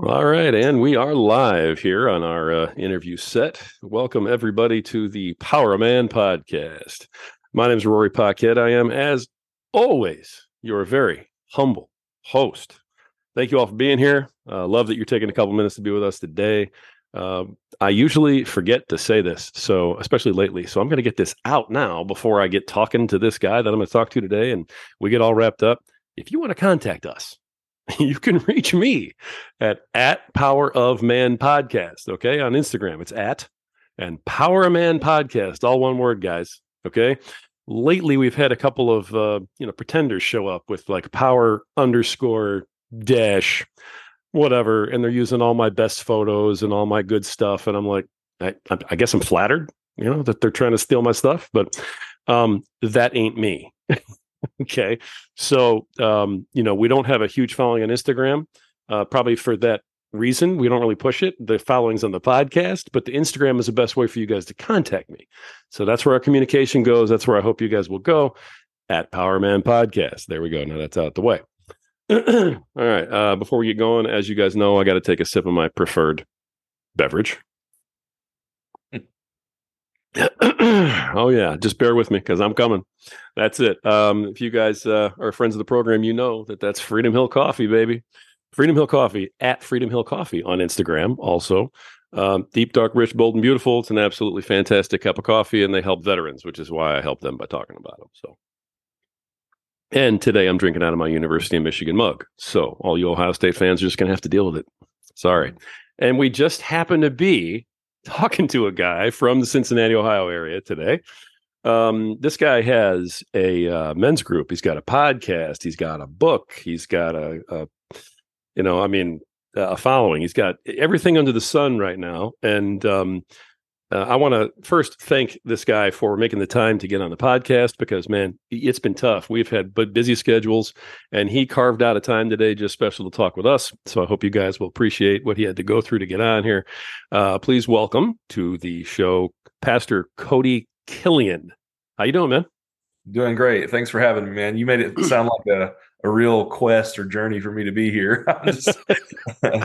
All right, and we are live here on our uh, interview set. Welcome everybody to the Power Man podcast. My name is Rory Paquette. I am, as always, your very humble host. Thank you all for being here. Uh, love that you're taking a couple minutes to be with us today. Uh, I usually forget to say this, so especially lately. So I'm going to get this out now before I get talking to this guy that I'm going to talk to today, and we get all wrapped up. If you want to contact us, you can reach me at at Power of Man Podcast. Okay, on Instagram, it's at and Power of Man Podcast, all one word, guys. Okay. Lately, we've had a couple of uh, you know pretenders show up with like Power underscore dash whatever, and they're using all my best photos and all my good stuff, and I'm like, I, I guess I'm flattered, you know, that they're trying to steal my stuff, but um, that ain't me. okay. So, um, you know, we don't have a huge following on Instagram, uh, probably for that reason. We don't really push it. The following's on the podcast, but the Instagram is the best way for you guys to contact me. So that's where our communication goes. That's where I hope you guys will go at Powerman Podcast. There we go. Now that's out the way. All right. Uh, before we get going, as you guys know, I got to take a sip of my preferred beverage. Oh yeah, just bear with me because I'm coming. That's it. Um, if you guys uh, are friends of the program, you know that that's Freedom Hill Coffee, baby. Freedom Hill Coffee at Freedom Hill Coffee on Instagram. Also, um, deep, dark, rich, bold, and beautiful. It's an absolutely fantastic cup of coffee, and they help veterans, which is why I help them by talking about them. So, and today I'm drinking out of my University of Michigan mug. So, all you Ohio State fans are just going to have to deal with it. Sorry. And we just happen to be talking to a guy from the Cincinnati, Ohio area today. Um, this guy has a uh, men's group. He's got a podcast. He's got a book. He's got a, a you know, I mean, a following. He's got everything under the sun right now. And um, uh, I want to first thank this guy for making the time to get on the podcast because, man, it's been tough. We've had busy schedules, and he carved out a time today just special to talk with us. So I hope you guys will appreciate what he had to go through to get on here. Uh, please welcome to the show, Pastor Cody Killian. How you doing, man? Doing great. Thanks for having me, man. You made it sound like a a real quest or journey for me to be here. I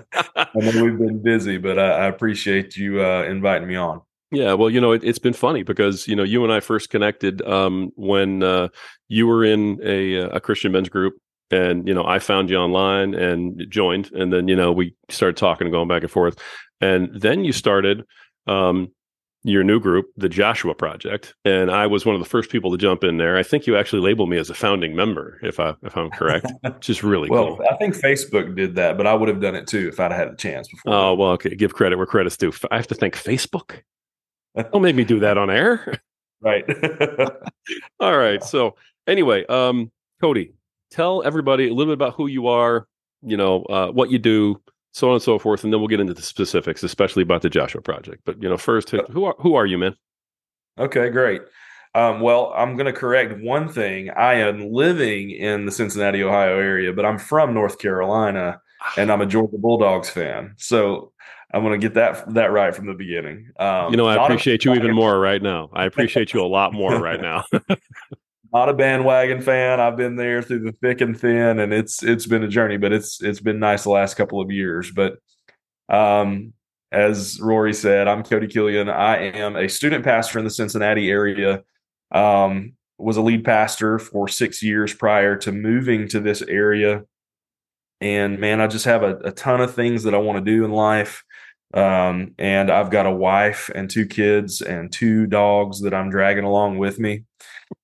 know we've been busy, but I, I appreciate you uh, inviting me on. Yeah, well, you know, it, has been funny because you know you and I first connected um, when uh, you were in a, a Christian men's group, and you know I found you online and joined, and then you know we started talking and going back and forth, and then you started um, your new group, the Joshua Project, and I was one of the first people to jump in there. I think you actually labeled me as a founding member, if I if I'm correct, which is really well. Cool. I think Facebook did that, but I would have done it too if I'd had a chance before. Oh well, okay. Give credit where credit's due. I have to thank Facebook. Don't make me do that on air. Right. All right. So anyway, um, Cody, tell everybody a little bit about who you are, you know, uh, what you do, so on and so forth, and then we'll get into the specifics, especially about the Joshua Project. But you know, first, who are who are you, man? Okay, great. Um, well, I'm going to correct one thing. I am living in the Cincinnati, Ohio area, but I'm from North Carolina, and I'm a Georgia Bulldogs fan. So I'm going to get that that right from the beginning. Um, you know, I appreciate a, you even more right now. I appreciate you a lot more right now. not a bandwagon fan. I've been there through the thick and thin, and it's it's been a journey, but it's it's been nice the last couple of years. But um, as Rory said, I'm Cody Killian. I am a student pastor in the Cincinnati area. Um, was a lead pastor for six years prior to moving to this area. And man, I just have a, a ton of things that I want to do in life. Um, and I've got a wife and two kids and two dogs that I'm dragging along with me.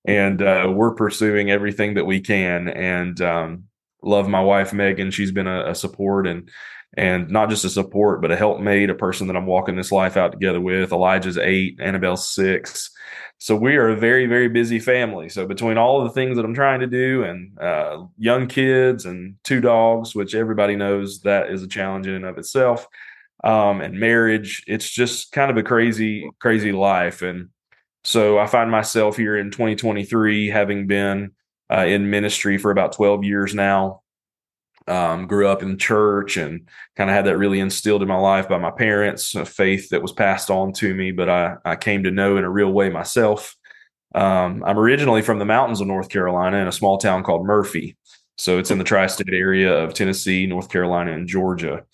And uh, we're pursuing everything that we can. And um, love my wife Megan. She's been a, a, support and and not just a support, but a helpmate, a person that I'm walking this life out together with. Elijah's eight, Annabelle's six. So we are a very, very busy family. So between all of the things that I'm trying to do and uh, young kids and two dogs, which everybody knows that is a challenge in and of itself, um, and marriage. It's just kind of a crazy, crazy life. And so I find myself here in 2023, having been uh, in ministry for about 12 years now. Um, grew up in church and kind of had that really instilled in my life by my parents, a faith that was passed on to me, but I, I came to know in a real way myself. Um, I'm originally from the mountains of North Carolina in a small town called Murphy. So it's in the tri state area of Tennessee, North Carolina, and Georgia.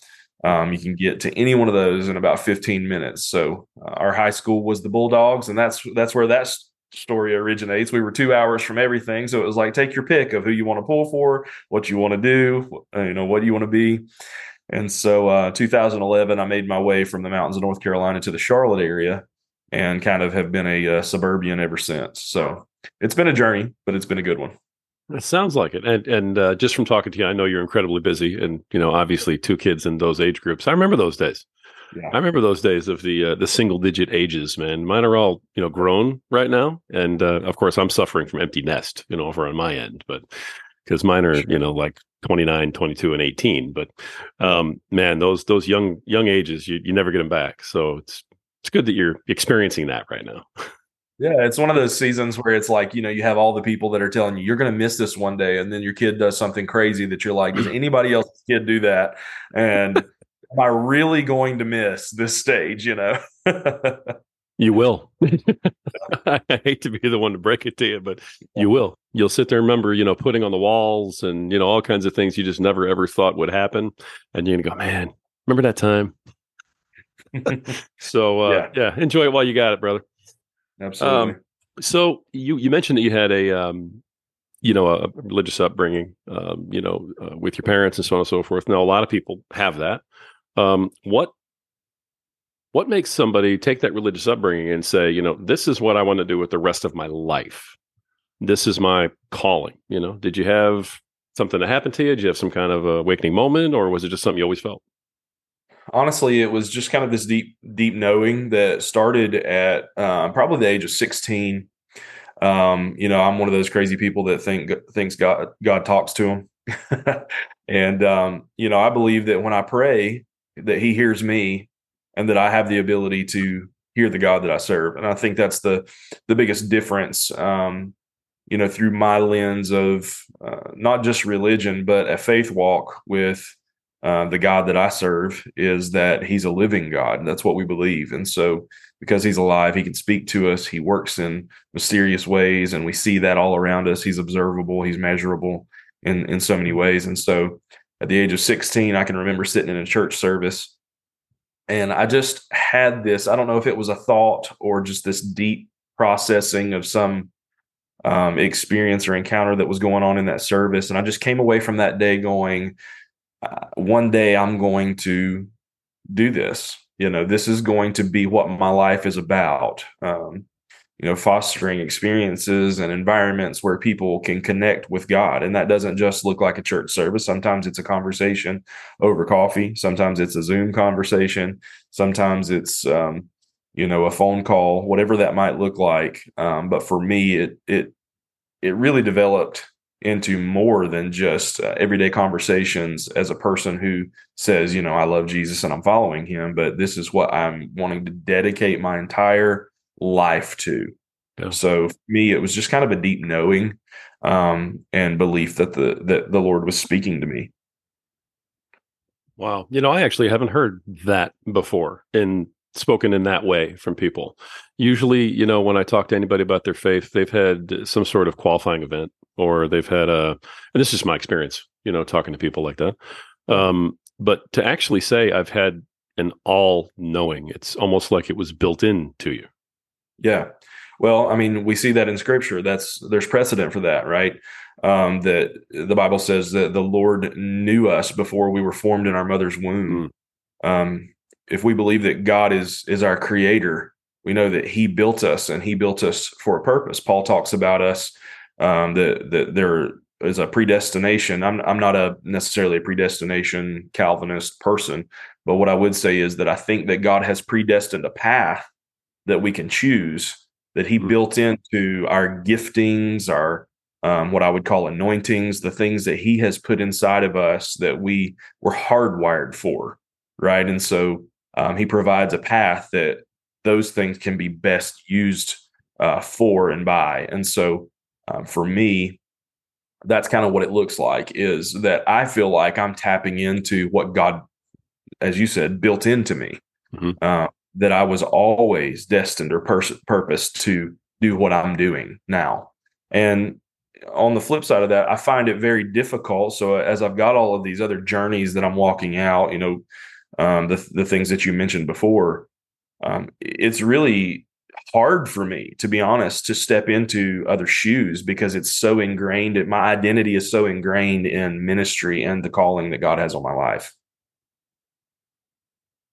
Um, you can get to any one of those in about 15 minutes. So uh, our high school was the Bulldogs, and that's that's where that story originates. We were two hours from everything, so it was like take your pick of who you want to pull for, what you want to do, you know, what you want to be. And so, uh, 2011, I made my way from the mountains of North Carolina to the Charlotte area, and kind of have been a, a uh, suburban ever since. So it's been a journey, but it's been a good one. It sounds like it, and and uh, just from talking to you, I know you're incredibly busy, and you know, obviously, two kids in those age groups. I remember those days. Yeah. I remember those days of the uh, the single digit ages, man. Mine are all you know grown right now, and uh, of course, I'm suffering from empty nest, you know, over on my end, but because mine are sure. you know like 29, 22, and 18. But um, man, those those young young ages, you you never get them back. So it's it's good that you're experiencing that right now. Yeah, it's one of those seasons where it's like, you know, you have all the people that are telling you you're going to miss this one day. And then your kid does something crazy that you're like, does anybody else's kid do that? And am I really going to miss this stage, you know? you will. I hate to be the one to break it to you, but you will. You'll sit there and remember, you know, putting on the walls and, you know, all kinds of things you just never ever thought would happen. And you're going to go, man, remember that time? so, uh, yeah. yeah, enjoy it while you got it, brother. Absolutely. Um, so you you mentioned that you had a um, you know a religious upbringing, um, you know, uh, with your parents and so on and so forth. Now a lot of people have that. Um, what what makes somebody take that religious upbringing and say, you know, this is what I want to do with the rest of my life. This is my calling. You know, did you have something that happened to you? Did you have some kind of awakening moment, or was it just something you always felt? Honestly, it was just kind of this deep, deep knowing that started at uh, probably the age of 16. Um, you know, I'm one of those crazy people that think thinks God God talks to him, and um, you know, I believe that when I pray, that He hears me, and that I have the ability to hear the God that I serve. And I think that's the the biggest difference. Um, you know, through my lens of uh, not just religion, but a faith walk with uh, the God that I serve is that He's a living God. and That's what we believe. And so, because He's alive, He can speak to us. He works in mysterious ways, and we see that all around us. He's observable. He's measurable in in so many ways. And so, at the age of 16, I can remember sitting in a church service, and I just had this. I don't know if it was a thought or just this deep processing of some um, experience or encounter that was going on in that service, and I just came away from that day going uh, one day I'm going to do this. You know, this is going to be what my life is about. Um, you know, fostering experiences and environments where people can connect with God. And that doesn't just look like a church service. Sometimes it's a conversation over coffee. Sometimes it's a Zoom conversation. Sometimes it's, um, you know, a phone call, whatever that might look like. Um, but for me, it, it, it really developed into more than just uh, everyday conversations as a person who says, you know, I love Jesus and I'm following him, but this is what I'm wanting to dedicate my entire life to. Yeah. So for me, it was just kind of a deep knowing um, and belief that the that the Lord was speaking to me. Wow, you know, I actually haven't heard that before in spoken in that way from people. Usually, you know, when I talk to anybody about their faith, they've had some sort of qualifying event or they've had a and this is my experience you know talking to people like that um, but to actually say i've had an all knowing it's almost like it was built in to you. Yeah. Well i mean we see that in scripture. That's there's precedent for that right? Um, that the bible says that the lord knew us before we were formed in our mother's womb. Mm. um, if we believe that god is is our creator we know that he built us and he built us for a purpose. Paul talks about us um, that that there is a predestination. I'm I'm not a necessarily a predestination Calvinist person, but what I would say is that I think that God has predestined a path that we can choose that He mm-hmm. built into our giftings, our um, what I would call anointings, the things that He has put inside of us that we were hardwired for, right? And so um, He provides a path that those things can be best used uh, for and by. And so um, for me, that's kind of what it looks like is that I feel like I'm tapping into what God, as you said, built into me. Mm-hmm. Uh, that I was always destined or pers- purposed to do what I'm doing now. And on the flip side of that, I find it very difficult. So as I've got all of these other journeys that I'm walking out, you know, um, the the things that you mentioned before. Um, it's really hard for me, to be honest, to step into other shoes because it's so ingrained. My identity is so ingrained in ministry and the calling that God has on my life.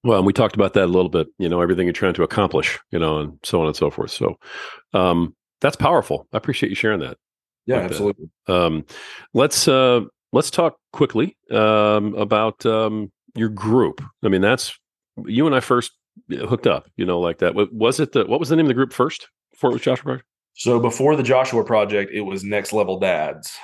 Well, and we talked about that a little bit, you know, everything you're trying to accomplish, you know, and so on and so forth. So um, that's powerful. I appreciate you sharing that. Yeah, like absolutely. Um, let's uh, let's talk quickly um, about um, your group. I mean, that's you and I first hooked up, you know, like that. Was it the what was the name of the group first before it was Joshua Project? So before the Joshua Project, it was Next Level Dads.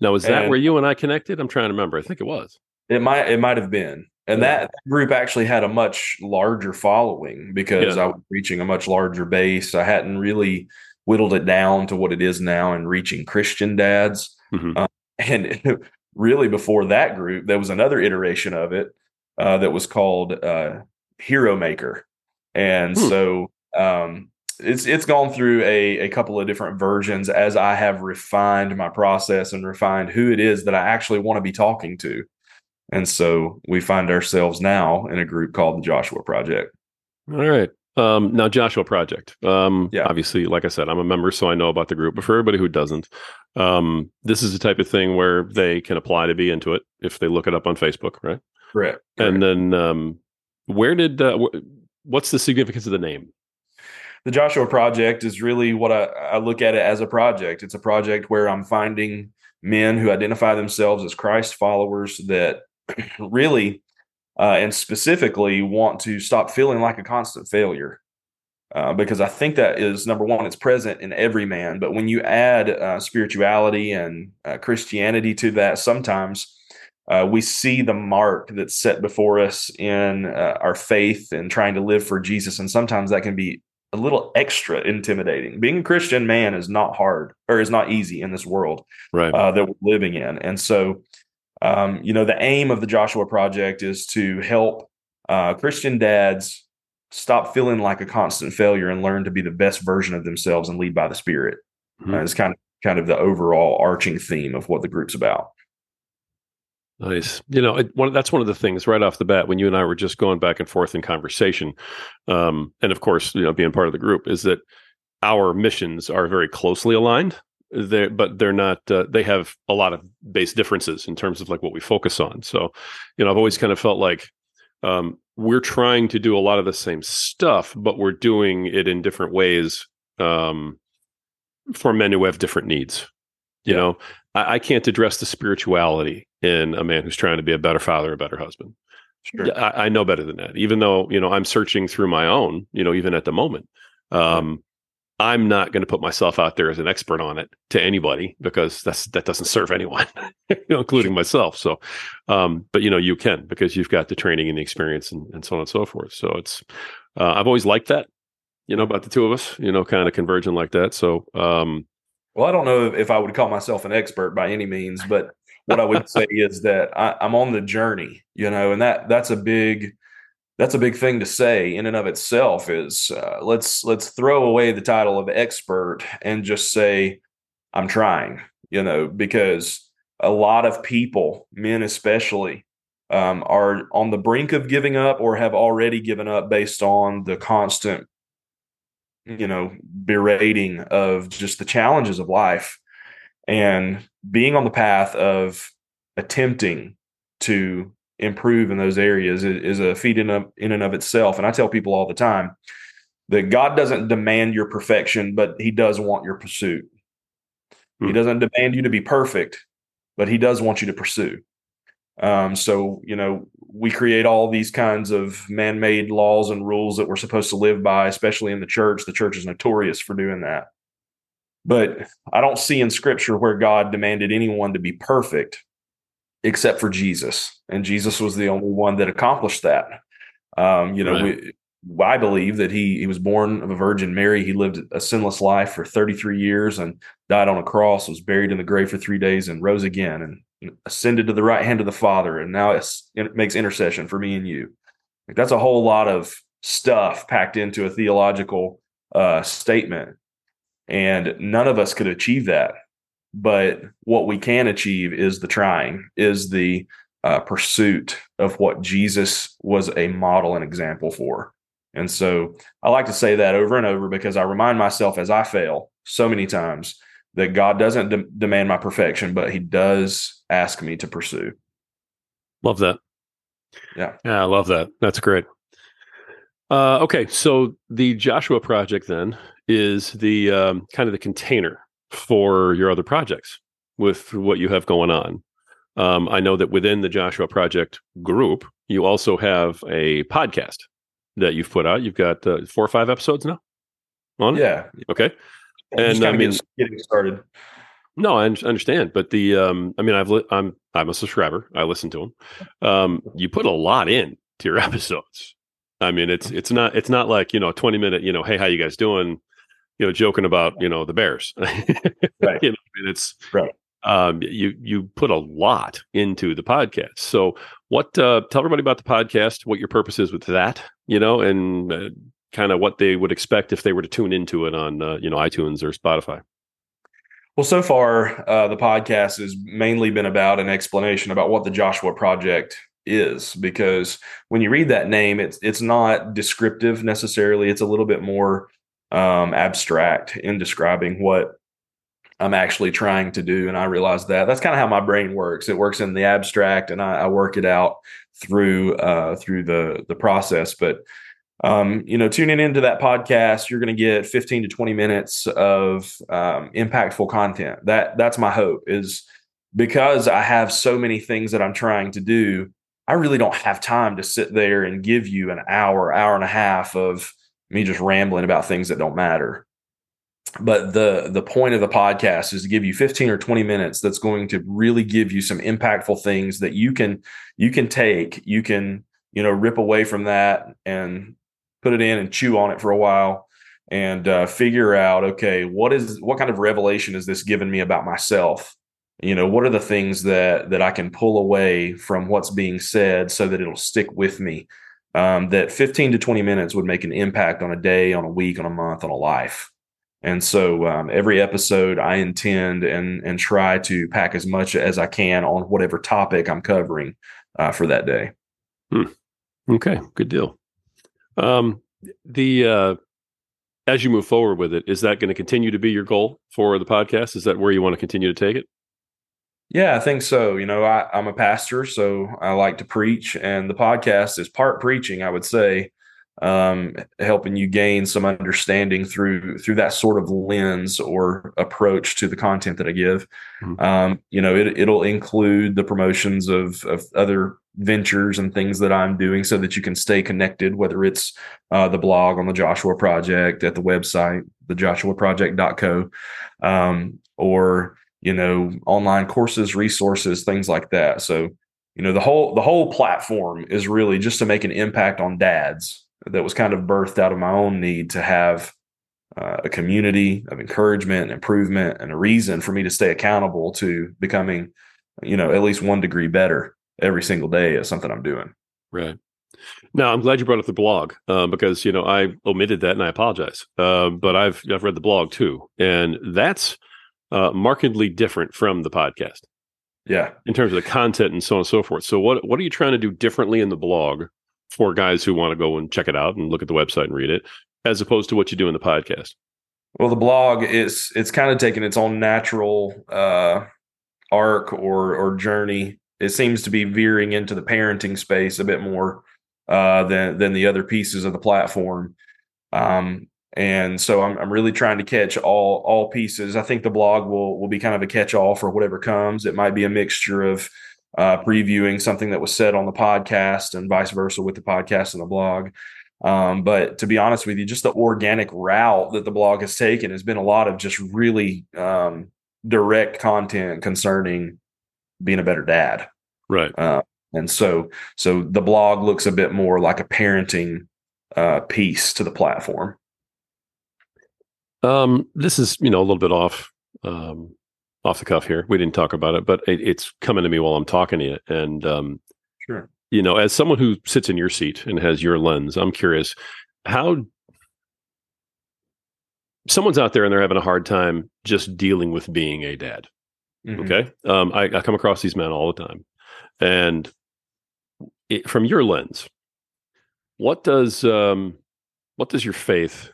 Now, is that and where you and I connected? I'm trying to remember. I think it was. It might it might have been. And yeah. that group actually had a much larger following because yeah. I was reaching a much larger base. I hadn't really whittled it down to what it is now and reaching Christian dads. Mm-hmm. Uh, and really, before that group, there was another iteration of it uh, that was called uh, Hero Maker. And hmm. so um, it's it's gone through a, a couple of different versions as I have refined my process and refined who it is that I actually want to be talking to. And so we find ourselves now in a group called the Joshua Project. All right. Um, now, Joshua Project. Um, yeah. Obviously, like I said, I'm a member, so I know about the group. But for everybody who doesn't, um, this is the type of thing where they can apply to be into it if they look it up on Facebook, right? Correct. And then, um, where did uh, what's the significance of the name? The Joshua Project is really what I, I look at it as a project. It's a project where I'm finding men who identify themselves as Christ followers that really uh, and specifically want to stop feeling like a constant failure. Uh, because I think that is number one, it's present in every man. But when you add uh, spirituality and uh, Christianity to that, sometimes uh, we see the mark that's set before us in uh, our faith and trying to live for Jesus. And sometimes that can be a little extra intimidating. Being a Christian man is not hard or is not easy in this world right. that we're living in. And so um, you know, the aim of the Joshua Project is to help uh, Christian dads stop feeling like a constant failure and learn to be the best version of themselves and lead by the Spirit. Mm-hmm. Uh, it's kind of kind of the overall arching theme of what the group's about. Nice. You know, it, one, that's one of the things right off the bat when you and I were just going back and forth in conversation, um, and of course, you know, being part of the group is that our missions are very closely aligned they but they're not uh, they have a lot of base differences in terms of like what we focus on so you know i've always kind of felt like um, we're trying to do a lot of the same stuff but we're doing it in different ways um, for men who have different needs you yeah. know I, I, can't address the spirituality in a man who's trying to be a better father a better husband sure. I, I know better than that even though you know i'm searching through my own you know even at the moment um, I'm not going to put myself out there as an expert on it to anybody because that's that doesn't serve anyone, you know, including myself. So, um, but you know, you can because you've got the training and the experience and, and so on and so forth. So it's uh, I've always liked that, you know, about the two of us, you know, kind of converging like that. So, um, well, I don't know if I would call myself an expert by any means, but what I would say is that I, I'm on the journey, you know, and that that's a big that's a big thing to say in and of itself is uh, let's let's throw away the title of expert and just say i'm trying you know because a lot of people men especially um, are on the brink of giving up or have already given up based on the constant you know berating of just the challenges of life. And being on the path of attempting to improve in those areas is, a feat in, a, in and of itself. And I tell people all the time that God doesn't demand your perfection, but He does want your pursuit. Hmm. He doesn't demand you to be perfect, but He does want you to pursue. Um, so, you know, we create all these kinds of man made laws and rules that we're supposed to live by, especially in the church. The church is notorious for doing that. But I don't see in scripture where God demanded anyone to be perfect except for Jesus. And Jesus was the only one that accomplished that. Um, you know, right. we, I believe that he he was born of a Virgin Mary. He lived a sinless life for 33 years and died on a cross, was buried in the grave for three days, and rose again and ascended to the right hand of the Father. And now it makes intercession for me and you. Like that's a whole lot of stuff packed into a theological uh, statement, and none of us could achieve that but what we can achieve is the trying is the uh, pursuit of what Jesus was a model and example for. And so I like to say that over and over because I remind myself as I fail so many times that God doesn't de- demand my perfection, but He does ask me to pursue. Love that. Yeah. Yeah, I love that. That's great. Uh, okay, so the Joshua project then is the um, kind of the container for your other projects with what you have going on. Um, I know that within the Joshua Project group, you also have a podcast that you've put out. You've got uh, four or five episodes now on. Yeah. Okay. And I mean, getting started. No, I understand, but the um, I mean, I've li- I'm I'm a subscriber. I listen to them. Um, you put a lot in to your episodes. I mean, it's it's not it's not like you know twenty minute you know hey how you guys doing you know joking about you know the Bears. right. you know, I mean, it's right um, you you put a lot into the podcast. So, what uh, tell everybody about the podcast? What your purpose is with that, you know, and uh, kind of what they would expect if they were to tune into it on uh, you know iTunes or Spotify. Well, so far uh, the podcast has mainly been about an explanation about what the Joshua Project is, because when you read that name, it's it's not descriptive necessarily. It's a little bit more um, abstract in describing what I'm actually trying to do. And I realize that that's kind of how my brain works. It works in the abstract and I, I work it out through uh, through the the process. But um, you know, tuning into that podcast, you're going to get 15 to 20 minutes of um, impactful content. That that's my hope is because I have so many things that I'm trying to do. I really don't have time to sit there and give you an hour, hour and a half of me just rambling about things that don't matter. But the the point of the podcast is to give you 15 or 20 minutes that's going to really give you some impactful things that you can you can take you can you know rip away from that and put it in and chew on it for a while and uh, figure out okay what is what kind of revelation is this giving me about myself you know what are the things that that i can pull away from what's being said so that it'll stick with me um, that 15 to 20 minutes would make an impact on a day on a week on a month on a life and so um, every episode, I intend and and try to pack as much as I can on whatever topic I'm covering uh, for that day. Hmm. Okay, good deal. Um, the uh, as you move forward with it, is that going to continue to be your goal for the podcast? Is that where you want to continue to take it? Yeah, I think so. You know, I, I'm a pastor, so I like to preach, and the podcast is part preaching, I would say um, helping you gain some understanding through through that sort of lens or approach to the content that I give. Mm-hmm. Um, you know, it, it'll include the promotions of of other ventures and things that I'm doing, so that you can stay connected. Whether it's uh, the blog on the Joshua Project at the website, thejoshuaproject.co, um, or you know, online courses, resources, things like that. So you know the whole the whole platform is really just to make an impact on dads that was kind of birthed out of my own need to have uh, a community of encouragement and improvement and a reason for me to stay accountable to becoming, you know, at least one degree better every single day is something I'm doing. Right. Now, I'm glad you brought up the blog uh, because you know I omitted that and I apologize. Uh, but I've I've read the blog too, and that's uh, markedly different from the podcast. Yeah, in terms of the content and so on and so forth. So, what what are you trying to do differently in the blog for guys who want to go and check it out and look at the website and read it, as opposed to what you do in the podcast? Well, the blog is it's kind of taking its own natural uh, arc or or journey. It seems to be veering into the parenting space a bit more uh, than than the other pieces of the platform. Um, and so I'm, I'm really trying to catch all all pieces. I think the blog will will be kind of a catch all for whatever comes. It might be a mixture of uh, previewing something that was said on the podcast and vice versa with the podcast and the blog. Um, but to be honest with you, just the organic route that the blog has taken has been a lot of just really um, direct content concerning being a better dad. Right. Uh, and so, so the blog looks a bit more like a parenting uh, piece to the platform. Um, this is, you know, a little bit off um, off the cuff here. We didn't talk about it, but it, it's coming to me while I'm talking to you. And um, sure, you know, as someone who sits in your seat and has your lens, I'm curious how someone's out there and they're having a hard time just dealing with being a dad. Mm-hmm. Okay, um, I, I come across these men all the time, And it, from your lens, what does um, what does your faith,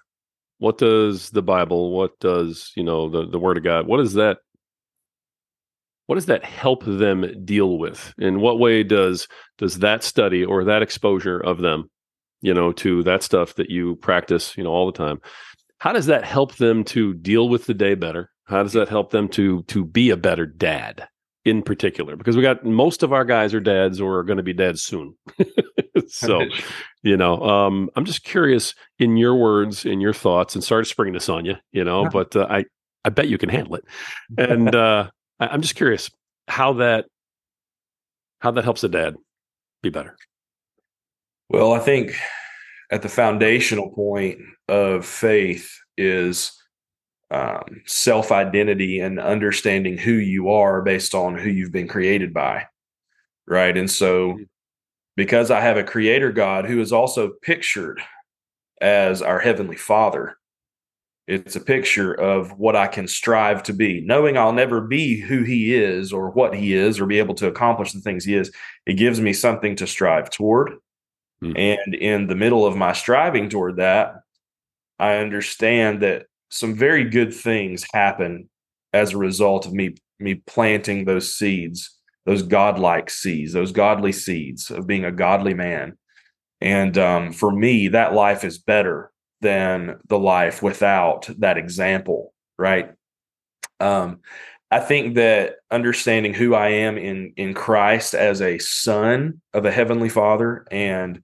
what does the Bible, what does you know the the Word of God, what does that what does that help them deal with? In what way does does that study or that exposure of them, you know, to that stuff that you practice, you know, all the time, how does that help them to deal with the day better? How does that help them to to be a better dad in particular? Because we got most of our guys are dads or are going to be dads soon. so, you know, um, I'm just curious in your words, in your thoughts, and sorry to spring this on you, you know, but uh, I I bet you can handle it. And uh, I, I'm just curious how that how that helps a dad be better. Well, I think at the foundational point of faith is um, self identity and understanding who you are based on who you've been created by. Right. And so, because I have a creator God who is also pictured as our heavenly father, it's a picture of what I can strive to be. Knowing I'll never be who he is or what he is or be able to accomplish the things he is, it gives me something to strive toward. Mm-hmm. And in the middle of my striving toward that, I understand that some very good things happen as a result of me me planting those seeds, those godlike seeds, those godly seeds of being a godly man. And um, for me, that life is better than the life without that example, right? Um, I think that understanding who I am in in Christ as a son of a heavenly Father and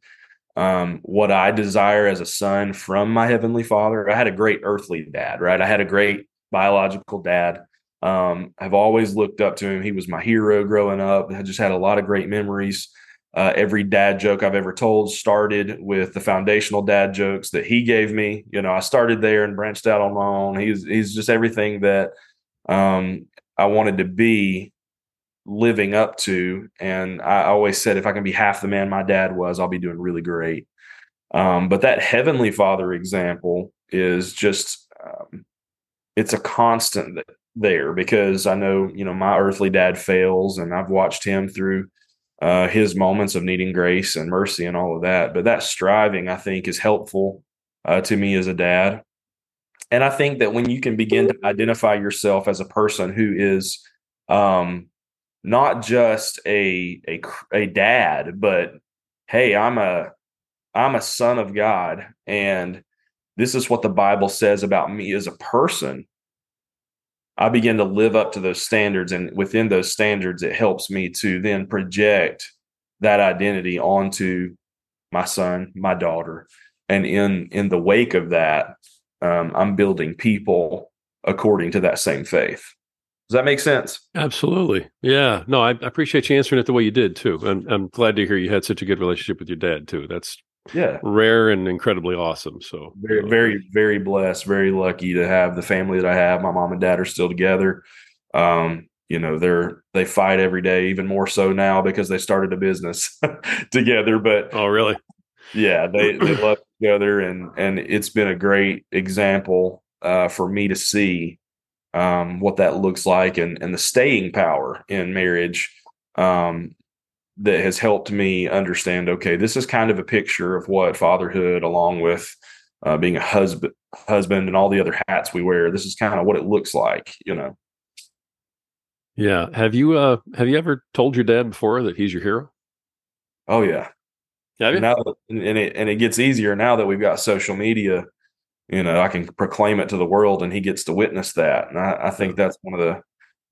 um, what I desire as a son from my heavenly father. I had a great earthly dad, right? I had a great biological dad. Um, I've always looked up to him. He was my hero growing up. I just had a lot of great memories. Uh, every dad joke I've ever told started with the foundational dad jokes that he gave me. You know, I started there and branched out on my own. He's he's just everything that um, I wanted to be living up to. And I always said, if I can be half the man my dad was, I'll be doing really great. Um, but that heavenly father example is just, um, it's a constant there because I know, you know, my earthly dad fails and I've watched him through uh, his moments of needing grace and mercy and all of that. But that striving, I think, is helpful uh, to me as a dad. And I think that when you can begin to identify yourself as a person who is um, not just a a a dad, but hey, I'm a I'm a son of God, and this is what the Bible says about me as a person. I begin to live up to those standards, and within those standards, it helps me to then project that identity onto my son, my daughter, and in in the wake of that, um, I'm building people according to that same faith. Does that make sense? Absolutely. Yeah. No, I, I appreciate you answering it the way you did too. I'm I'm glad to hear you had such a good relationship with your dad too. That's yeah rare and incredibly awesome. So very very very blessed, very lucky to have the family that I have. My mom and dad are still together. Um, you know they're they fight every day, even more so now because they started a business together. But oh, really? Yeah, they they love together, and and it's been a great example uh, for me to see um, what that looks like and, and the staying power in marriage um, that has helped me understand okay this is kind of a picture of what fatherhood along with uh, being a husband husband and all the other hats we wear this is kind of what it looks like you know? Yeah. Have you uh have you ever told your dad before that he's your hero? Oh yeah. Have you? now and it and it gets easier now that we've got social media you know, I can proclaim it to the world and he gets to witness that. And I, I think that's one of the,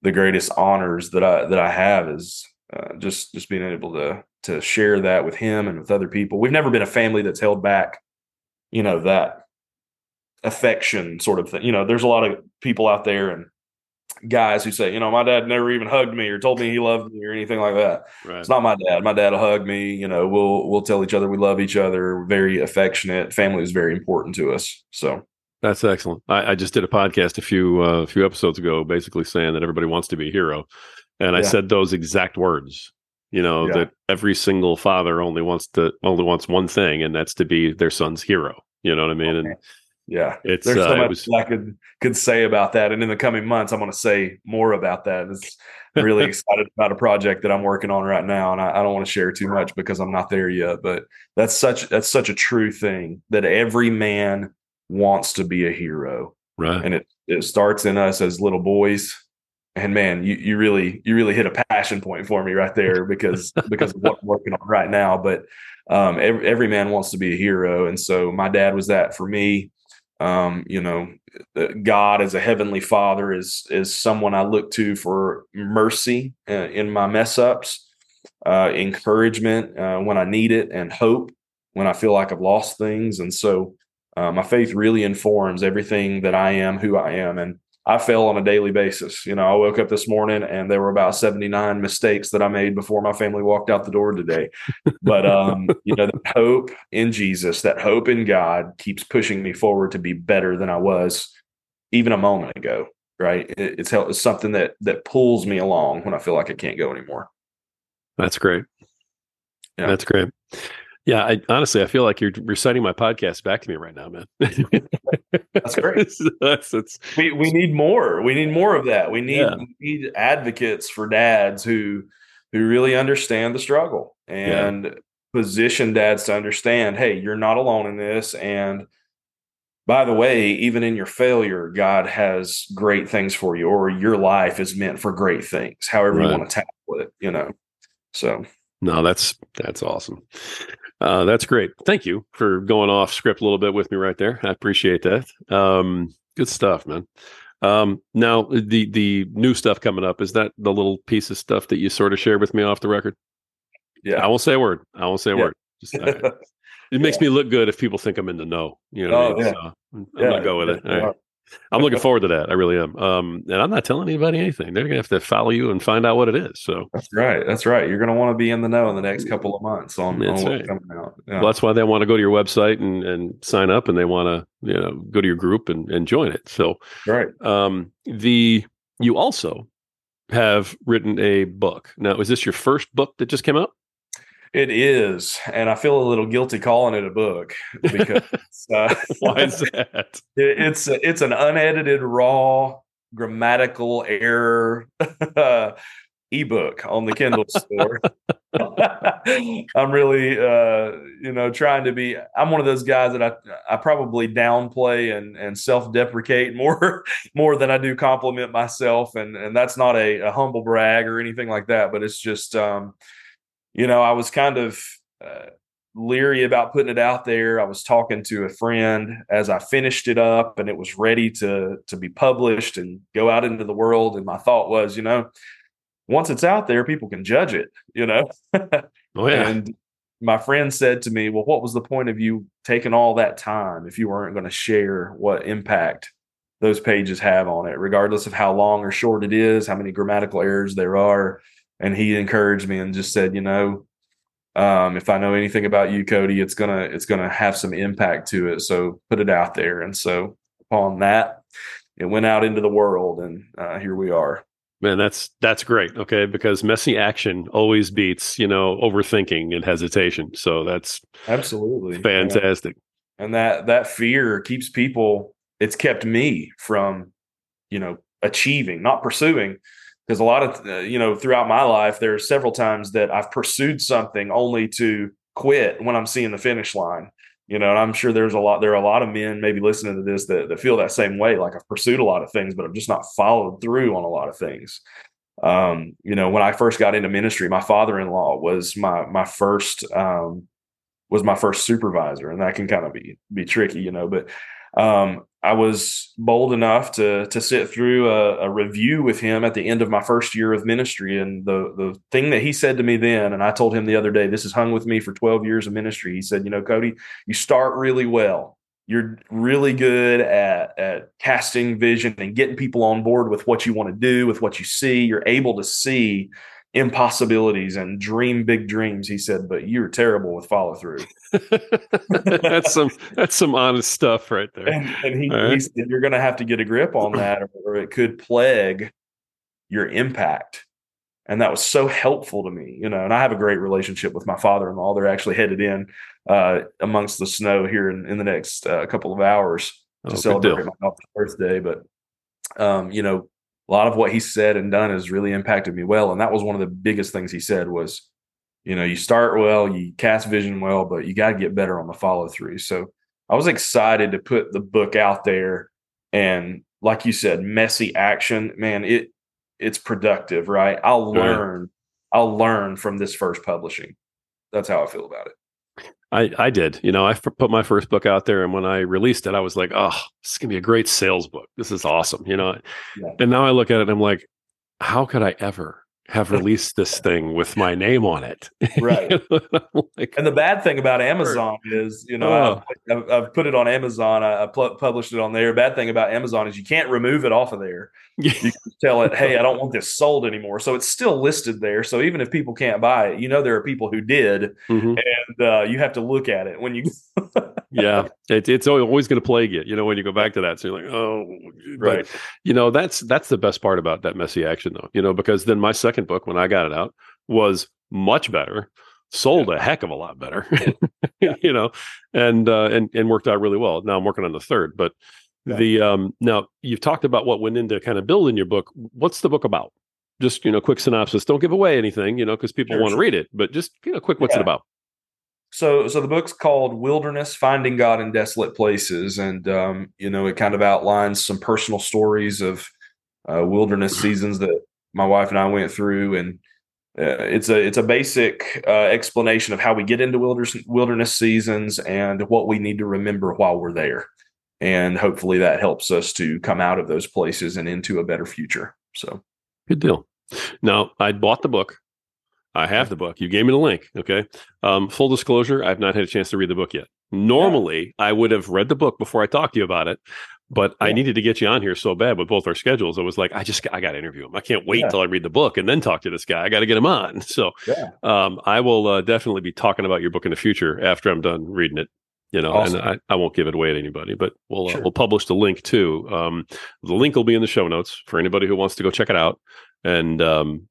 the greatest honors that I, that I have is uh, just, just being able to, to share that with him and with other people. We've never been a family that's held back, you know, that affection sort of thing. You know, there's a lot of people out there and guys who say, you know, my dad never even hugged me or told me he loved me or anything like that. Right. It's not my dad. My dad will hug me. You know, we'll we'll tell each other we love each other. very affectionate. Family is very important to us. So that's excellent. I, I just did a podcast a few uh, a few episodes ago, basically saying that everybody wants to be a hero, and I yeah. said those exact words. You know yeah. that every single father only wants to only wants one thing, and that's to be their son's hero. You know what I mean? Okay. And yeah. It's There's so uh, much was I could could say about that, and in the coming months, I'm going to say more about that. It's really excited about a project that I'm working on right now, and I, I don't want to share too much because I'm not there yet. But that's such that's such a true thing that every man wants to be a hero, right. and it it starts in us as little boys. And man, you you really you really hit a passion point for me right there because because of what I'm working on right now. But um, every every man wants to be a hero, and so my dad was that for me. Um, you know, God as a heavenly Father is is someone I look to for mercy uh, in my mess ups, uh, encouragement uh, when I need it, and hope when I feel like I've lost things. And so, uh, my faith really informs everything that I am, who I am, and I fail on a daily basis. You know, I woke up this morning and there were about 79 mistakes that I made before my family walked out the door today. But um, you know, that hope in Jesus, that hope in God keeps pushing me forward to be better than I was even a moment ago. Right. It, it's, it's something that that pulls me along when I feel like I can't go anymore. That's great. Yeah. That's great. Yeah, I honestly I feel like you're reciting my podcast back to me right now, man. That's great. that's, that's, We we need more. We need more of that. We need Yeah. we need advocates for dads who who really understand the struggle and position dads to understand, hey, you're not alone in this. And by the way, even in your failure, God has great things for you, or your life is meant for great things, however you want to tackle it, you know. So no, that's that's awesome. Uh, that's great. Thank you for going off script a little bit with me right there. I appreciate that. Um, good stuff, man. Um, now the the new stuff coming up is that the little piece of stuff that you sort of shared with me off the record. Yeah, I won't say a word. I won't say a Yeah. word. Just, uh, it makes me look good if people think I'm in the know. You know, what I Oh, mean? yeah. So I'm Yeah, gonna go with it. All right. I'm looking forward to that. I really am. Um, and I'm not telling anybody anything. They're gonna have to follow you and find out what it is. So That's right. That's right. You're going to want to be in the know in the next couple of months on, on That's what's right. coming out. Yeah. well, that's why they want to go to your website and, and sign up, and they want to you know go to your group and, and join it. So right. um, the you also have written a book. Now, is this your first book that just came out? It is, and I feel a little guilty calling it a book because uh, Why is that? it- it's it's an unedited, raw, grammatical error ebook on the Kindle store. I'm really, uh, you know, trying to be. I'm one of those guys that I I probably downplay and and self deprecate more more than I do compliment myself, and and that's not a, a humble brag or anything like that, but it's just, um, you know, I was kind of. Uh, leery about putting it out there. I was talking to a friend as I finished it up and it was ready to to be published and go out into the world and my thought was, you know, once it's out there people can judge it, you know. Oh yeah, And my friend said to me, "Well, what was the point of you taking all that time if you weren't going to share what impact those pages have on it, regardless of how long or short it is, how many grammatical errors there are?" And he encouraged me and just said, "You know, um, if I know anything about you, Cody, it's gonna it's gonna have some impact to it. So put it out there." And so upon that, it went out into the world, and uh, here we are. man, that's that's great. Okay, because messy action always beats you know overthinking and hesitation. So that's Absolutely, fantastic. and that that fear keeps people it's kept me from you know achieving not pursuing because a lot of uh, you know throughout my life there are several times that i've pursued something only to quit when i'm seeing the finish line you know and i'm sure there's a lot there are a lot of men maybe listening to this that, that feel that same way like i've pursued a lot of things but i've just not followed through on a lot of things. Um you know when i first got into ministry my father-in-law was my my first um was my first supervisor and that can kind of be be tricky you know but um i was bold enough to to sit through a, a review with him at the end of my first year of ministry. And the the thing that he said to me then and i told him the other day this has hung with me for 12 years of ministry. He said you know cody you start really well. You're really good at at casting vision and getting people on board with what you want to do with what you see. You're able to see impossibilities and dream big dreams he said but you're terrible with follow through that's some that's some honest stuff right there. and, and he, right. he said you're going to have to get a grip on that or, or it could plague your impact and that was so helpful to me you know and i have a great relationship with my father-in-law they're actually headed in uh, amongst the snow here in, in the next uh, couple of hours to oh, celebrate my daughter's birthday. But um, you know, a lot of what he said and done has really impacted me well. And that was one of the biggest things he said was, you know, you start well, you cast vision well, but you got to get better on the follow through. So I was excited to put the book out there and like you said, messy action, man, it it's productive, right? I'll learn, I'll learn from this first publishing. That's how I feel about it. I, I did. You know, I put my first book out there, and when I released it, I was like, "Oh, this is gonna be a great sales book. This is awesome." You know, yeah. and now I look at it, and I'm like, "How could I ever have released this thing with my name on it. Right. like, and the bad thing about Amazon is, you know, oh. I've, I've, put it on Amazon. I, I pl- published it on there. Bad thing about Amazon is you can't remove it off of there. you can tell it, hey, I don't want this sold anymore. So it's still listed there. So even if people can't buy it, you know, there are people who did, mm-hmm. and uh, you have to look at it when you. yeah, it, it's always going to plague you. You know, when you go back to that, so you're like, oh, right. But, you know, that's that's the best part about that messy action, though. You know, because then my second book, when I got it out, was much better, sold yeah. a heck of a lot better. you know, and uh, and and worked out really well. Now I'm working on the third, but yeah. the um now you've talked about what went into kind of building your book. What's the book about? Just you know, quick synopsis. Don't give away anything, you know, because people sure, want to read it. But just you know, quick. What's yeah. it about? So, so the book's called Wilderness: Finding God in Desolate Places, and um, you know, it kind of outlines some personal stories of uh, wilderness seasons that my wife and I went through, and uh, it's a it's a basic uh, explanation of how we get into wilderness wilderness seasons and what we need to remember while we're there, and hopefully that helps us to come out of those places and into a better future. So, good deal. Now, I bought the book I have the book. You gave me the link. Okay. Um, full disclosure, I've not had a chance to read the book yet. Normally, yeah. I would have read the book before I talked to you about it, but yeah. I needed to get you on here so bad with both our schedules. I was like, I just, I got to interview him. I can't wait yeah. till I read the book and then talk to this guy. I got to get him on. So, um, I will uh, definitely be talking about your book in the future after I'm done reading it. You know, awesome. and I, I won't give it away to anybody, but we'll uh, sure. uh, we'll publish the link too. Um, the link will be in the show notes for anybody who wants to go check it out. And um,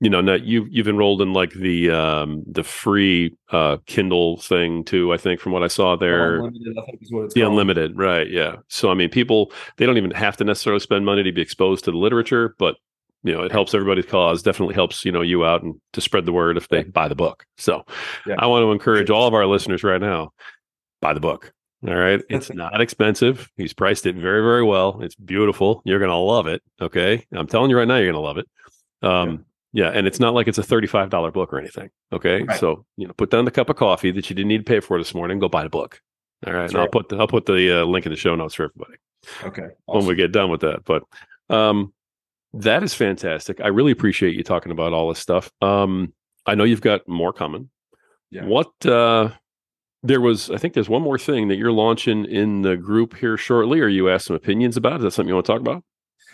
you know, now you you've enrolled in like the um the free uh Kindle thing too. I think from what I saw there, unlimited, I the called. unlimited, right? Yeah. So I mean, people they don't even have to necessarily spend money to be exposed to the literature, but you know, it helps everybody's cause. Definitely helps you know you out and to spread the word if they buy the book. So yeah. I want to encourage all of our listeners right now, buy the book. All right. It's not expensive. He's priced it very, very well. It's beautiful. You're going to love it. Okay. I'm telling you right now, you're going to love it. Um, yeah, and it's not like it's a thirty-five dollar book or anything. Okay, right. so you know, put down the cup of coffee that you didn't need to pay for this morning. Go buy the book. All right, and right. I'll put the, I'll put the uh, link in the show notes for everybody. Okay, awesome. when we get done with that. But um, that is fantastic. I really appreciate you talking about all this stuff. Um, I know you've got more coming. Yeah. What uh, there was, I think there's one more thing that you're launching in the group here shortly. Or you asked some opinions about? Is that something you want to talk about?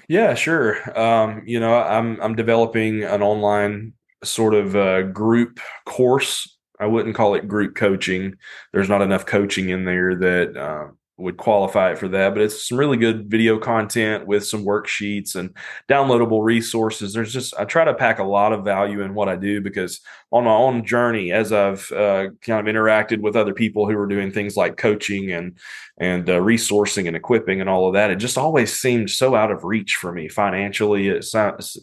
Yeah, sure. Um, you know, I'm I'm developing an online sort of uh, group course. I wouldn't call it group coaching. There's not enough coaching in there that um, would qualify it for that, but it's some really good video content with some worksheets and downloadable resources. There's just, I try to pack a lot of value in what I do because on my own journey, as I've uh, kind of interacted with other people who are doing things like coaching and, and uh, resourcing and equipping and all of that, it just always seemed so out of reach for me financially. It,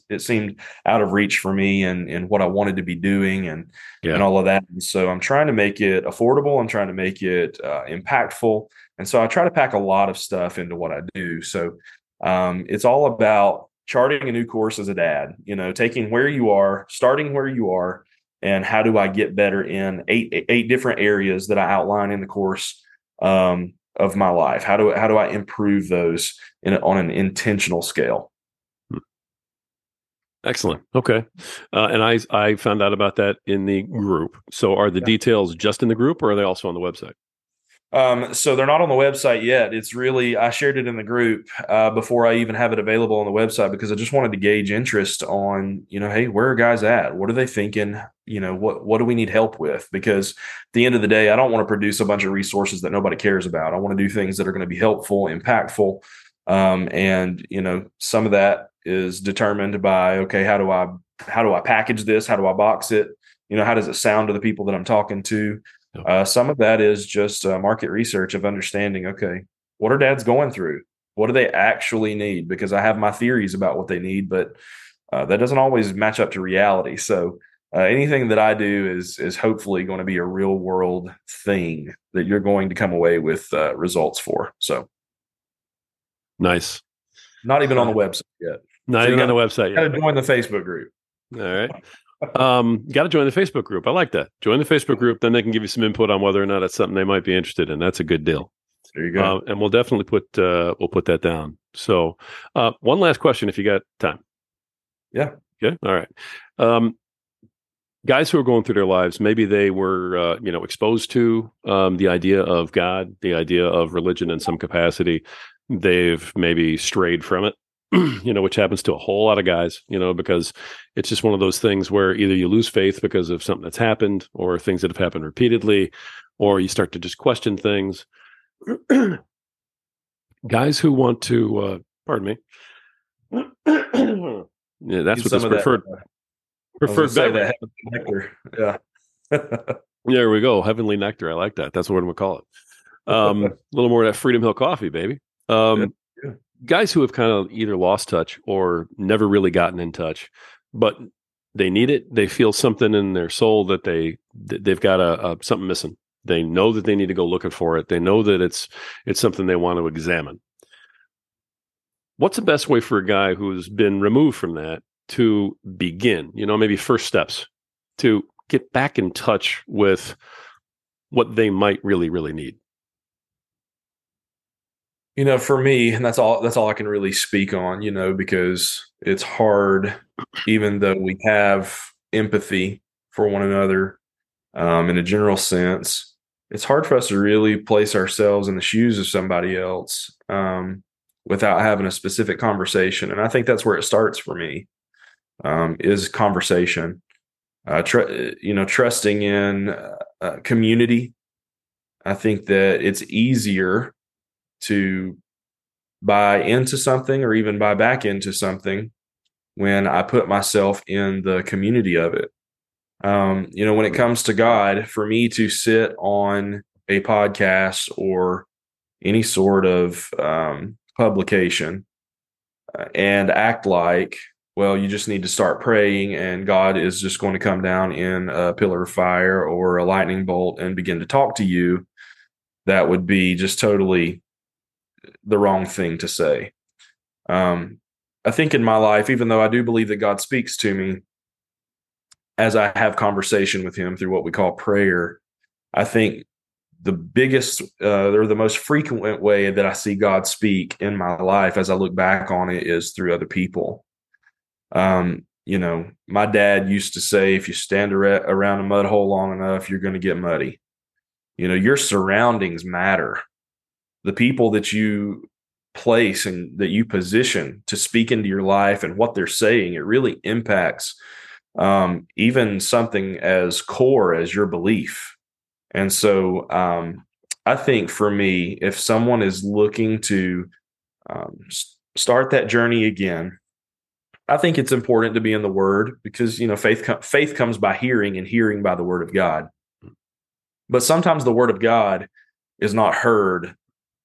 it seemed out of reach for me and, and what I wanted to be doing and, yeah. and all of that. And so I'm trying to make it affordable. I'm trying to make it uh, impactful and so I try to pack a lot of stuff into what I do. So um, it's all about charting a new course as a dad, you know, taking where you are, starting where you are, and how do I get better in eight eight different areas that I outline in the course um, of my life? How do how do I improve those in, on an intentional scale? Excellent. Okay, uh, and I I found out about that in the group. So are the yeah. details just in the group, or are they also on the website? Um, so they're not on the website yet. It's really I shared it in the group uh, before I even have it available on the website because I just wanted to gauge interest on you know hey where are guys at what are they thinking you know what what do we need help with because at the end of the day I don't want to produce a bunch of resources that nobody cares about. I want to do things that are going to be helpful, impactful, um, and you know some of that is determined by okay how do I how do I package this? How do I box it? You know how does it sound to the people that I'm talking to? Uh, some of that is just uh, market research of understanding. Okay, what are dads going through? What do they actually need? Because I have my theories about what they need, but uh, that doesn't always match up to reality. So uh, anything that I do is is hopefully going to be a real world thing that you're going to come away with uh, results for. So nice. Not even on the website yet. Not so even gotta, on the website yet. Got to join the Facebook group. All right. Um, got to join the Facebook group. I like that. Join the Facebook group, then they can give you some input on whether or not it's something they might be interested in. That's a good deal. There you go. Uh, and we'll definitely put uh, we'll put that down. So, uh, one last question, if you got time. Yeah. Okay. All right. Um, guys who are going through their lives, maybe they were, uh, you know, exposed to um, the idea of God, the idea of religion in some capacity. They've maybe strayed from it, you know, which happens to a whole lot of guys, you know, because it's just one of those things where either you lose faith because of something that's happened or things that have happened repeatedly, or you start to just question things. guys who want to, uh, pardon me. yeah, that's what this preferred. That, uh, Preferred beverage. nectar. Yeah. there we go. Heavenly nectar. I like that. That's what I'm gonna call it. Um, a little more of that Freedom Hill coffee, baby. Um. Guys who have kind of either lost touch or never really gotten in touch, but they need it. They feel something in their soul that they they've got a, a something missing. They know that they need to go looking for it. They know that it's it's something they want to examine. What's the best way for a guy who's been removed from that to begin, you know, maybe first steps to get back in touch with what they might really, really need? You know, for me, and that's all that's all I can really speak on, you know, because it's hard, even though we have empathy for one another um, in a general sense, it's hard for us to really place ourselves in the shoes of somebody else um, without having a specific conversation. And I think that's where it starts for me um, is conversation. Uh, tr- you know, trusting in uh, community. I think that it's easier to buy into something or even buy back into something when I put myself in the community of it. Um, you know, when it comes to God, for me to sit on a podcast or any sort of um, publication uh, and act like well, you just need to start praying, and God is just going to come down in a pillar of fire or a lightning bolt and begin to talk to you. That would be just totally the wrong thing to say. Um, I think in my life, even though I do believe that God speaks to me as I have conversation with Him through what we call prayer, I think the biggest uh, or the most frequent way that I see God speak in my life as I look back on it is through other people. Um, you know, my dad used to say, if you stand around a mud hole long enough, you're going to get muddy. You know, your surroundings matter. The people that you place and that you position to speak into your life and what they're saying, it really impacts um, even something as core as your belief. And so um, I think for me, if someone is looking to um, start that journey again, I think it's important to be in the Word because you know faith faith comes by hearing, and hearing by the Word of God. But sometimes the Word of God is not heard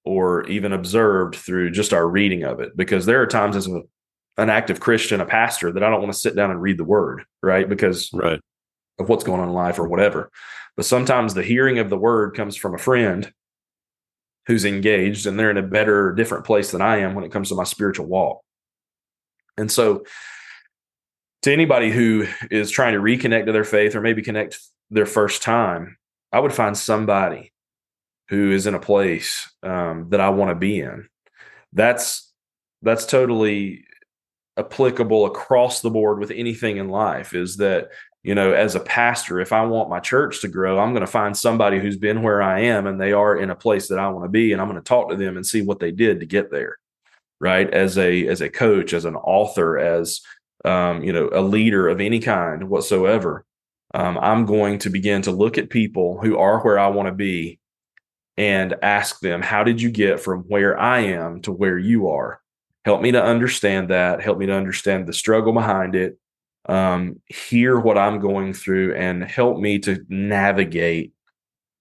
or even observed through just our reading of it, because there are times as a, an active Christian, a pastor, that I don't want to sit down and read the Word, right? Because right. of what's going on in life or whatever. But sometimes the hearing of the Word comes from a friend who's engaged, and they're in a better, different place than I am when it comes to my spiritual walk. And so, to anybody who is trying to reconnect to their faith or maybe connect their first time, I would find somebody who is in a place um, that I want to be in. That's that's totally applicable across the board with anything in life. Is that you know, as a pastor, if I want my church to grow, I'm going to find somebody who's been where I am and they are in a place that I want to be, and I'm going to talk to them and see what they did to get there right as a as a coach as an author as um, you know a leader of any kind whatsoever um, i'm going to begin to look at people who are where i want to be and ask them how did you get from where i am to where you are? Help me to understand that. Help me to understand the struggle behind it. Um, hear what i'm going through and help me to navigate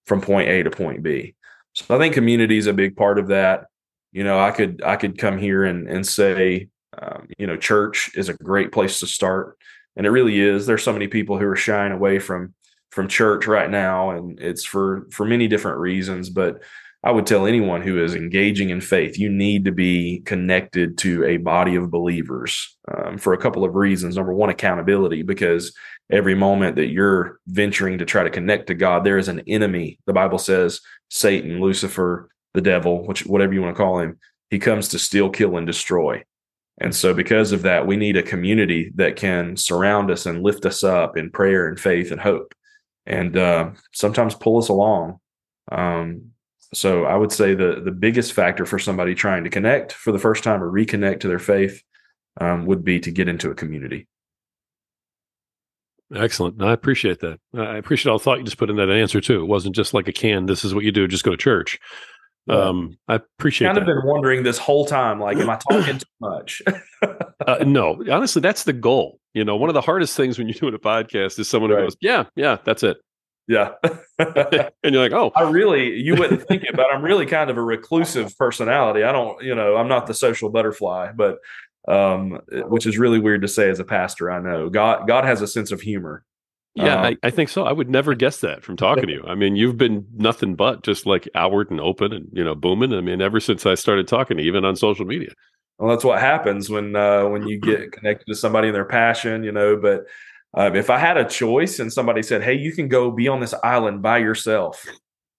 from point a to point b. So i think community is a big part of that. You know, I could I could come here and and say, um, you know, church is a great place to start, and it really is. There's so many people who are shying away from from church right now, and it's for for many different reasons. But I would tell anyone who is engaging in faith, you need to be connected to a body of believers um, for a couple of reasons. Number one, accountability, because every moment that you're venturing to try to connect to God, there is an enemy. The Bible says Satan, Lucifer, the devil, which whatever you want to call him, he comes to steal, kill, and destroy. And so, because of that, we need a community that can surround us and lift us up in prayer and faith and hope, and uh, sometimes pull us along. Um, so, I would say the the biggest factor for somebody trying to connect for the first time or reconnect to their faith um, would be to get into a community. Excellent. I appreciate that. I appreciate all the thought you just put in that answer too. It wasn't just like a can. This is what you do. Just go to church. Um, I appreciate. Kind that. of been wondering this whole time, like, am I talking too much? uh, no, honestly, that's the goal. You know, one of the hardest things when you're doing a podcast is someone who goes, "Yeah, yeah, that's it," yeah. and you're like, "Oh, I really, you wouldn't think it, but I'm really kind of a reclusive personality. I don't, you know, I'm not the social butterfly, but um, which is really weird to say as a pastor. I know God, God has a sense of humor. Yeah, Um, I, I think so." I would never guess that from talking to you. I mean, you've been nothing but just like outward and open and you know booming. I mean, ever since I started talking to you, even on social media. Well, that's what happens when uh, when you get connected to somebody and their passion, you know. But um, if I had a choice and somebody said, "Hey, you can go be on this island by yourself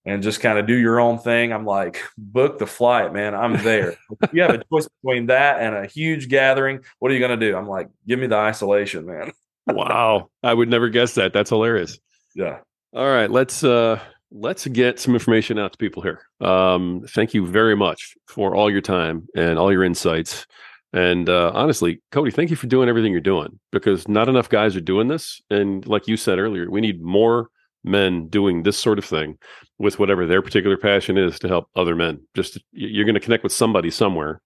and just kind of do your own thing," I'm like, "Book the flight, man. I'm there." if you have a choice between that and a huge gathering, what are you going to do? I'm like, "Give me the isolation, man." Wow, I would never guess that. That's hilarious. Yeah. All right, let's uh let's get some information out to people here. Um thank you very much for all your time and all your insights. And uh honestly, Cody, thank you for doing everything you're doing because not enough guys are doing this and like you said earlier, we need more men doing this sort of thing with whatever their particular passion is to help other men. Just you're going to connect with somebody somewhere.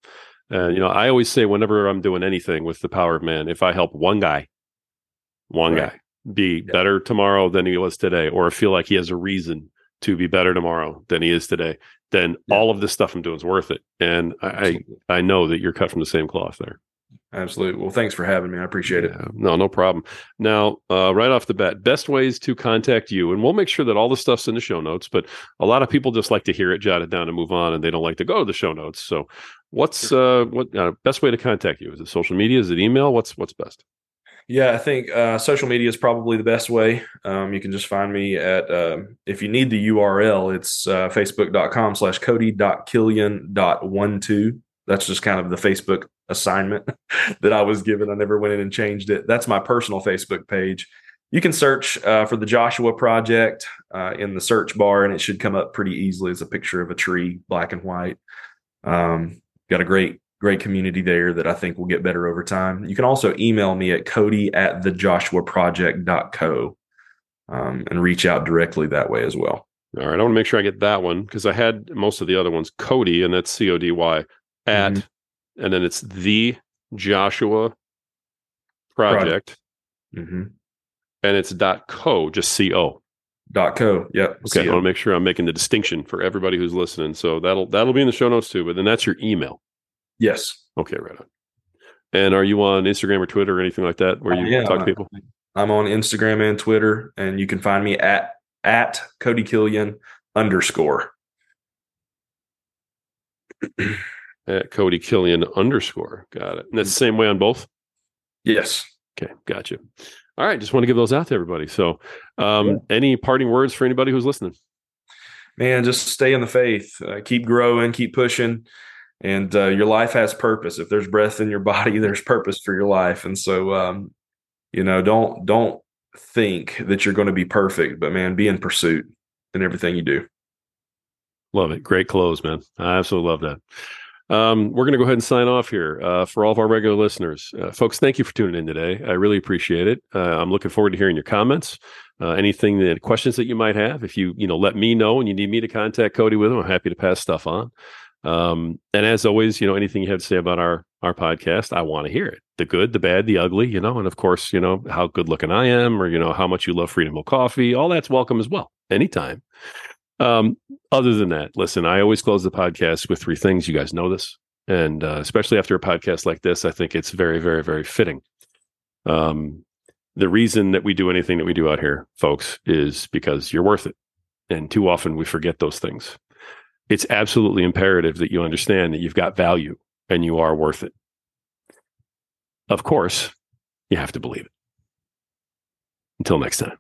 And you know, I always say whenever I'm doing anything with the power of man, if I help one guy, one Right. guy be Yeah. better tomorrow than he was today, or feel like he has a reason to be better tomorrow than he is today, then Yeah. all of this stuff I'm doing is worth it. And I, I I know that you're cut from the same cloth there. Absolutely. Well, thanks for having me. I appreciate it. No, no problem. Now, uh, right off the bat, best ways to contact you, and we'll make sure that all the stuff's in the show notes. But a lot of people just like to hear it jotted down and move on, and they don't like to go to the show notes. So, what's uh, what uh, best way to contact you? Is it social media? Is it email? What's what's best? Yeah, I think uh, social media is probably the best way. Um, you can just find me at, um if you need the URL, it's uh, facebook.com slash cody.killian.12. That's just kind of the Facebook assignment that I was given. I never went in and changed it. That's my personal Facebook page. You can search uh, for the Joshua Project uh, in the search bar, and it should come up pretty easily. as a picture of a tree, black and white. Um, got a great great community there that I think will get better over time. You can also email me at cody at thejoshuaproject.co um, and reach out directly that way as well. All right, I want to make sure I get that one because I had most of the other ones. Cody, and that's C O D Y at, Mhm. and then it's the Joshua Project, Mm-hmm. and it's dot co, just C O. Dot co. Yep. Okay, I want to make sure I'm making the distinction for everybody who's listening. So that'll that'll be in the show notes too. But then that's your email. Yes. Okay, right on. And are you on Instagram or Twitter or anything like that where Uh, you yeah, talk to people? I'm on Instagram and Twitter, and you can find me at at Cody Killian underscore. At Cody Killian underscore. Got it. And that's the same way on both. Yes. Okay, gotcha. All right, just want to give those out to everybody. So, um, any parting words for anybody who's listening? man, just stay in the faith, uh, keep growing, keep pushing, and uh, your life has purpose. If there's breath in your body, there's purpose for your life. And so, um, you know, don't don't think that you're going to be perfect, but man, be in pursuit in everything you do. Love it. Great close, man. I absolutely love that. Um, we're going to go ahead and sign off here uh, for all of our regular listeners. Uh, folks, thank you for tuning in today. I really appreciate it. Uh, I'm looking forward to hearing your comments, uh, anything that questions that you might have. If you, you know, let me know and you need me to contact Cody with them, I'm happy to pass stuff on. Um, and as always, you know, anything you have to say about our, our podcast, I want to hear it. The good, the bad, the ugly, you know, and of course, you know, how good looking I am or, you know, how much you love Freedom Milk Coffee, all that's welcome as well. Anytime. Um, other than that, listen, I always close the podcast with three things. You guys know this. And uh, especially after a podcast like this, I think it's very, very, very fitting. Um, the reason that we do anything that we do out here, folks, is because you're worth it. And too often we forget those things. It's absolutely imperative that you understand that you've got value and you are worth it. Of course, you have to believe it. Until next time.